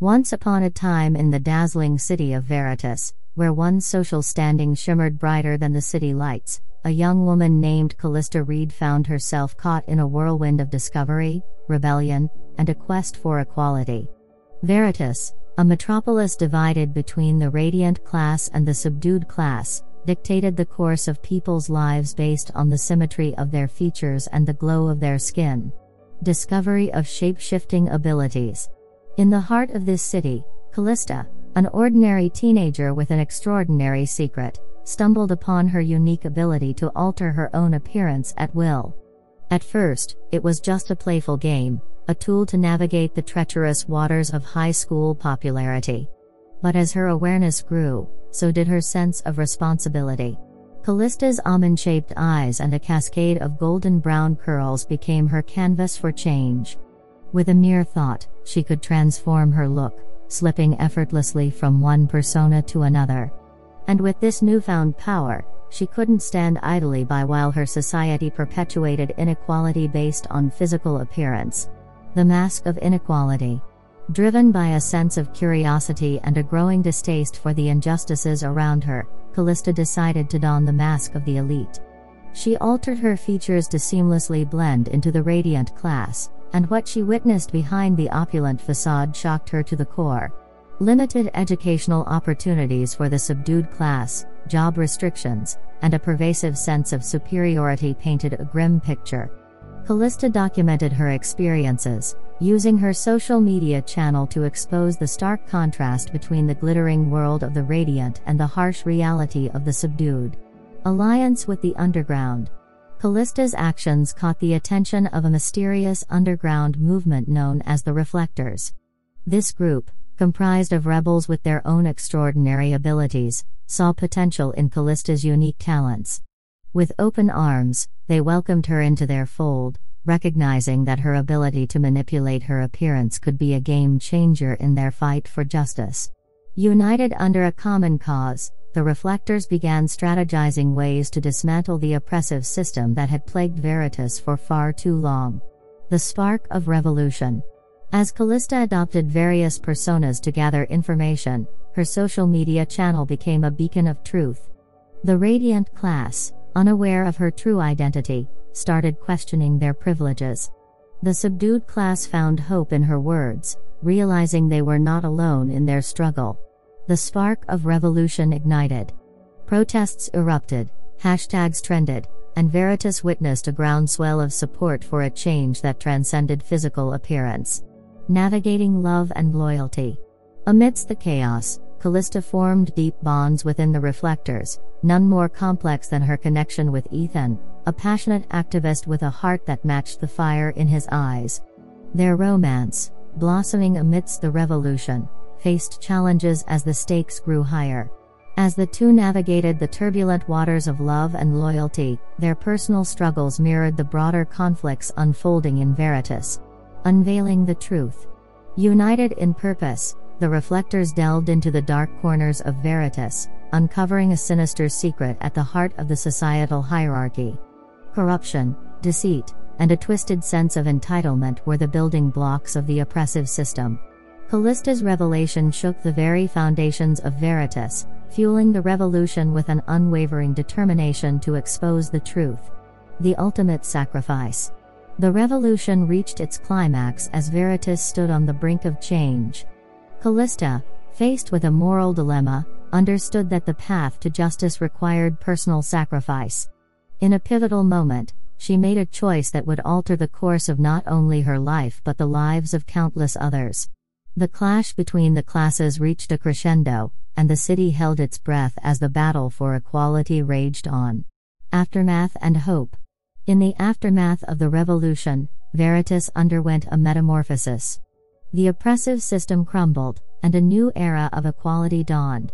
Once upon a time in the dazzling city of Veritas, where one's social standing shimmered brighter than the city lights, a young woman named Callista Reed found herself caught in a whirlwind of discovery, rebellion, and a quest for equality. Veritas, a metropolis divided between the radiant class and the subdued class, dictated the course of people's lives based on the symmetry of their features and the glow of their skin. Discovery of shape shifting abilities. In the heart of this city, Callista, an ordinary teenager with an extraordinary secret, stumbled upon her unique ability to alter her own appearance at will. At first, it was just a playful game, a tool to navigate the treacherous waters of high school popularity. But as her awareness grew, so did her sense of responsibility. Callista's almond shaped eyes and a cascade of golden brown curls became her canvas for change. With a mere thought, she could transform her look, slipping effortlessly from one persona to another. And with this newfound power, she couldn't stand idly by while her society perpetuated inequality based on physical appearance. The mask of inequality. Driven by a sense of curiosity and a growing distaste for the injustices around her, Callista decided to don the mask of the elite. She altered her features to seamlessly blend into the radiant class, and what she witnessed behind the opulent facade shocked her to the core. Limited educational opportunities for the subdued class, job restrictions, and a pervasive sense of superiority painted a grim picture. Callista documented her experiences, using her social media channel to expose the stark contrast between the glittering world of the radiant and the harsh reality of the subdued. Alliance with the underground. Callista's actions caught the attention of a mysterious underground movement known as the Reflectors. This group, comprised of rebels with their own extraordinary abilities, saw potential in Callista's unique talents. With open arms, they welcomed her into their fold, recognizing that her ability to manipulate her appearance could be a game changer in their fight for justice. United under a common cause, the reflectors began strategizing ways to dismantle the oppressive system that had plagued Veritas for far too long. The spark of revolution. As Callista adopted various personas to gather information, her social media channel became a beacon of truth. The radiant class, unaware of her true identity, started questioning their privileges. The subdued class found hope in her words, realizing they were not alone in their struggle. The spark of revolution ignited. Protests erupted, hashtags trended, and Veritas witnessed a groundswell of support for a change that transcended physical appearance. Navigating love and loyalty. Amidst the chaos, Callista formed deep bonds within the reflectors, none more complex than her connection with Ethan, a passionate activist with a heart that matched the fire in his eyes. Their romance, blossoming amidst the revolution, faced challenges as the stakes grew higher. As the two navigated the turbulent waters of love and loyalty, their personal struggles mirrored the broader conflicts unfolding in Veritas unveiling the truth. United in purpose, the reflectors delved into the dark corners of Veritas, uncovering a sinister secret at the heart of the societal hierarchy. Corruption, deceit, and a twisted sense of entitlement were the building blocks of the oppressive system. Callista's revelation shook the very foundations of Veritas, fueling the revolution with an unwavering determination to expose the truth. The ultimate sacrifice. The revolution reached its climax as Veritas stood on the brink of change. Callista, faced with a moral dilemma, understood that the path to justice required personal sacrifice. In a pivotal moment, she made a choice that would alter the course of not only her life but the lives of countless others. The clash between the classes reached a crescendo, and the city held its breath as the battle for equality raged on. Aftermath and Hope in the aftermath of the revolution, Veritas underwent a metamorphosis. The oppressive system crumbled, and a new era of equality dawned.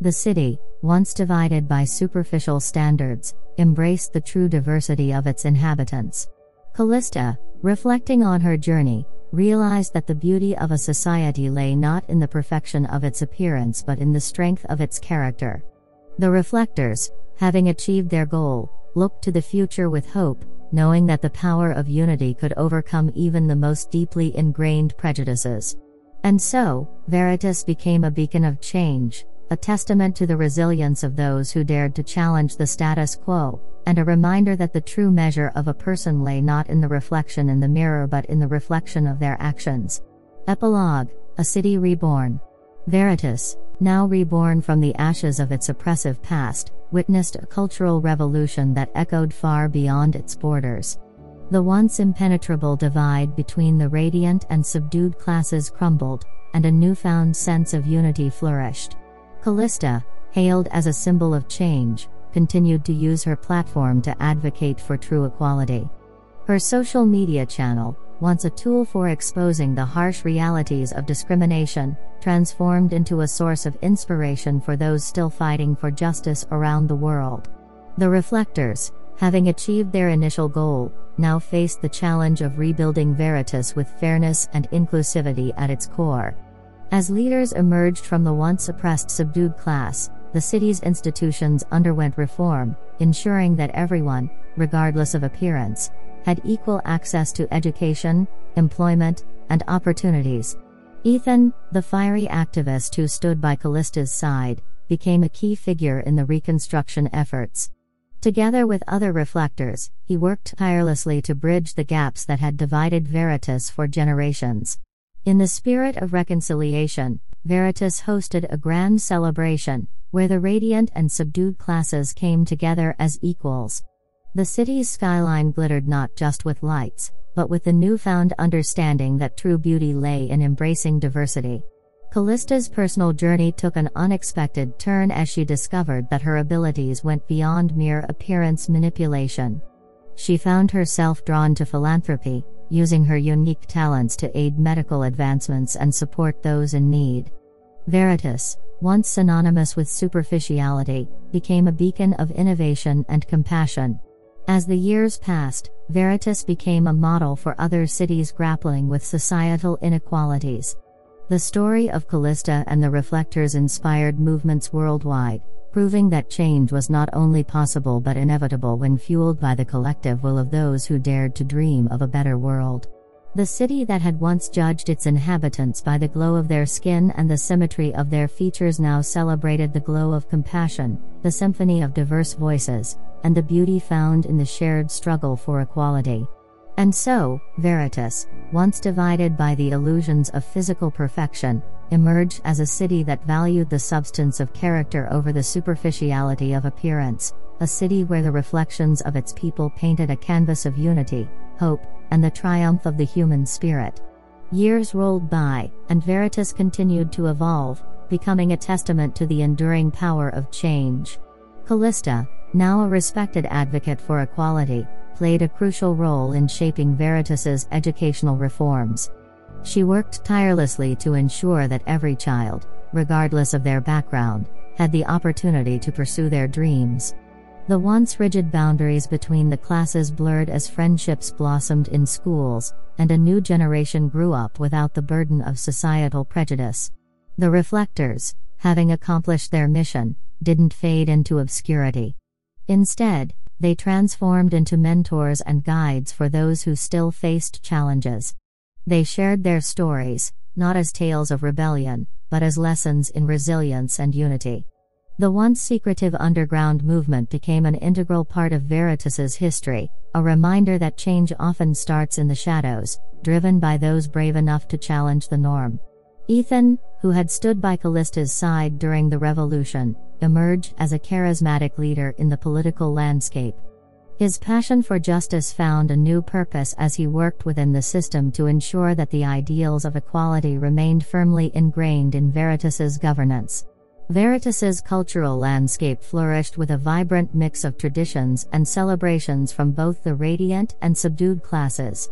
The city, once divided by superficial standards, embraced the true diversity of its inhabitants. Callista, reflecting on her journey, realized that the beauty of a society lay not in the perfection of its appearance but in the strength of its character. The reflectors, having achieved their goal, looked to the future with hope, knowing that the power of unity could overcome even the most deeply ingrained prejudices. And so, Veritas became a beacon of change, a testament to the resilience of those who dared to challenge the status quo, and a reminder that the true measure of a person lay not in the reflection in the mirror but in the reflection of their actions. Epilogue A City Reborn. Veritas, now reborn from the ashes of its oppressive past, witnessed a cultural revolution that echoed far beyond its borders. The once impenetrable divide between the radiant and subdued classes crumbled, and a newfound sense of unity flourished. Callista, hailed as a symbol of change, continued to use her platform to advocate for true equality. Her social media channel, once a tool for exposing the harsh realities of discrimination, transformed into a source of inspiration for those still fighting for justice around the world. The reflectors, having achieved their initial goal, now faced the challenge of rebuilding Veritas with fairness and inclusivity at its core. As leaders emerged from the once oppressed subdued class, the city's institutions underwent reform, ensuring that everyone, regardless of appearance, had equal access to education, employment, and opportunities. Ethan, the fiery activist who stood by Callista's side, became a key figure in the reconstruction efforts. Together with other reflectors, he worked tirelessly to bridge the gaps that had divided Veritas for generations. In the spirit of reconciliation, Veritas hosted a grand celebration, where the radiant and subdued classes came together as equals. The city's skyline glittered not just with lights, but with the newfound understanding that true beauty lay in embracing diversity. Callista's personal journey took an unexpected turn as she discovered that her abilities went beyond mere appearance manipulation. She found herself drawn to philanthropy, using her unique talents to aid medical advancements and support those in need. Veritas, once synonymous with superficiality, became a beacon of innovation and compassion. As the years passed, Veritas became a model for other cities grappling with societal inequalities. The story of Callista and the Reflectors inspired movements worldwide, proving that change was not only possible but inevitable when fueled by the collective will of those who dared to dream of a better world. The city that had once judged its inhabitants by the glow of their skin and the symmetry of their features now celebrated the glow of compassion, the symphony of diverse voices, and the beauty found in the shared struggle for equality. And so, Veritas, once divided by the illusions of physical perfection, emerged as a city that valued the substance of character over the superficiality of appearance, a city where the reflections of its people painted a canvas of unity, hope, and the triumph of the human spirit. Years rolled by, and Veritas continued to evolve, becoming a testament to the enduring power of change. Callista, now a respected advocate for equality, played a crucial role in shaping Veritas's educational reforms. She worked tirelessly to ensure that every child, regardless of their background, had the opportunity to pursue their dreams. The once rigid boundaries between the classes blurred as friendships blossomed in schools, and a new generation grew up without the burden of societal prejudice. The reflectors, having accomplished their mission, didn't fade into obscurity. Instead, they transformed into mentors and guides for those who still faced challenges. They shared their stories, not as tales of rebellion, but as lessons in resilience and unity. The once secretive underground movement became an integral part of Veritas's history, a reminder that change often starts in the shadows, driven by those brave enough to challenge the norm. Ethan, who had stood by Callista's side during the revolution, emerged as a charismatic leader in the political landscape. His passion for justice found a new purpose as he worked within the system to ensure that the ideals of equality remained firmly ingrained in Veritas's governance. Veritas's cultural landscape flourished with a vibrant mix of traditions and celebrations from both the radiant and subdued classes.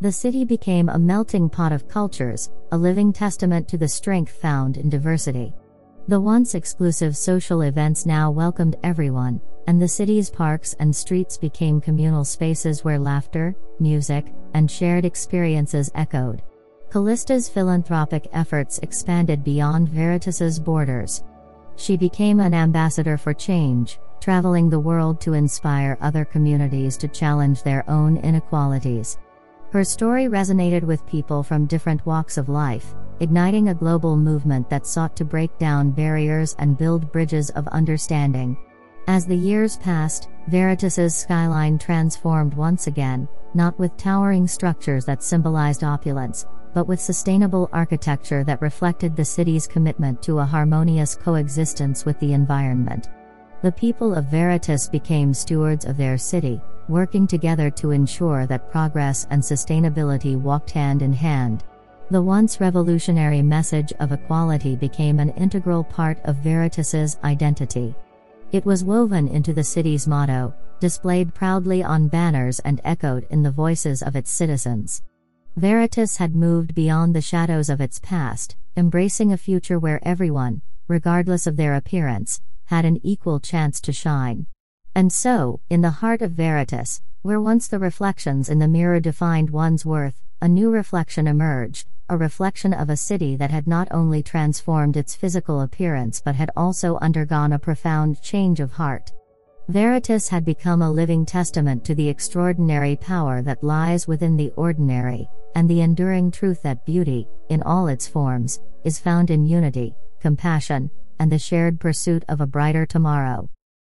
The city became a melting pot of cultures, a living testament to the strength found in diversity. The once exclusive social events now welcomed everyone, and the city's parks and streets became communal spaces where laughter, music, and shared experiences echoed. Callista's philanthropic efforts expanded beyond Veritas's borders. She became an ambassador for change, traveling the world to inspire other communities to challenge their own inequalities. Her story resonated with people from different walks of life, igniting a global movement that sought to break down barriers and build bridges of understanding. As the years passed, Veritas's skyline transformed once again, not with towering structures that symbolized opulence, but with sustainable architecture that reflected the city's commitment to a harmonious coexistence with the environment. The people of Veritas became stewards of their city, working together to ensure that progress and sustainability walked hand in hand. The once revolutionary message of equality became an integral part of Veritas's identity. It was woven into the city's motto, displayed proudly on banners and echoed in the voices of its citizens. Veritas had moved beyond the shadows of its past, embracing a future where everyone, regardless of their appearance, had an equal chance to shine. And so, in the heart of Veritas, where once the reflections in the mirror defined one's worth, a new reflection emerged, a reflection of a city that had not only transformed its physical appearance but had also undergone a profound change of heart. Veritas had become a living testament to the extraordinary power that lies within the ordinary, and the enduring truth that beauty, in all its forms, is found in unity, compassion, and the shared pursuit of a brighter tomorrow.